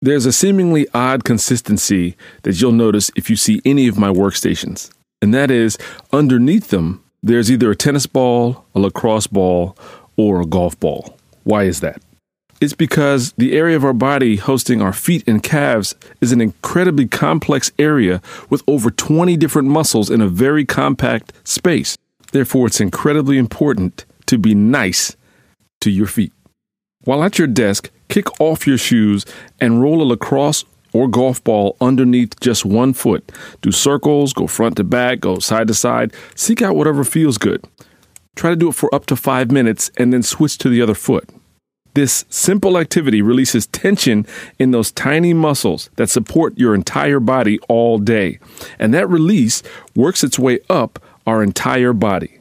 There's a seemingly odd consistency that you'll notice if you see any of my workstations, and that is underneath them, there's either a tennis ball, a lacrosse ball, or a golf ball. Why is that? It's because the area of our body hosting our feet and calves is an incredibly complex area with over 20 different muscles in a very compact space. Therefore, it's incredibly important to be nice to your feet. While at your desk, kick off your shoes and roll a lacrosse or golf ball underneath just one foot. Do circles, go front to back, go side to side. Seek out whatever feels good. Try to do it for up to five minutes and then switch to the other foot. This simple activity releases tension in those tiny muscles that support your entire body all day. And that release works its way up our entire body.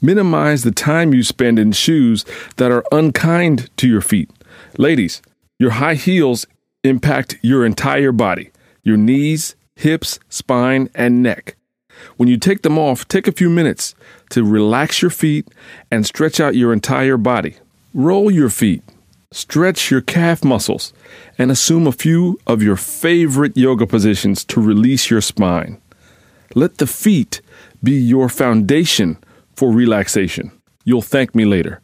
Minimize the time you spend in shoes that are unkind to your feet. Ladies, your high heels impact your entire body your knees, hips, spine, and neck. When you take them off, take a few minutes to relax your feet and stretch out your entire body. Roll your feet. Stretch your calf muscles and assume a few of your favorite yoga positions to release your spine. Let the feet be your foundation for relaxation. You'll thank me later.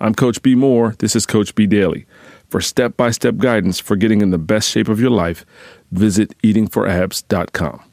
I'm Coach B. Moore. This is Coach B. Daily. For step by step guidance for getting in the best shape of your life, visit eatingforabs.com.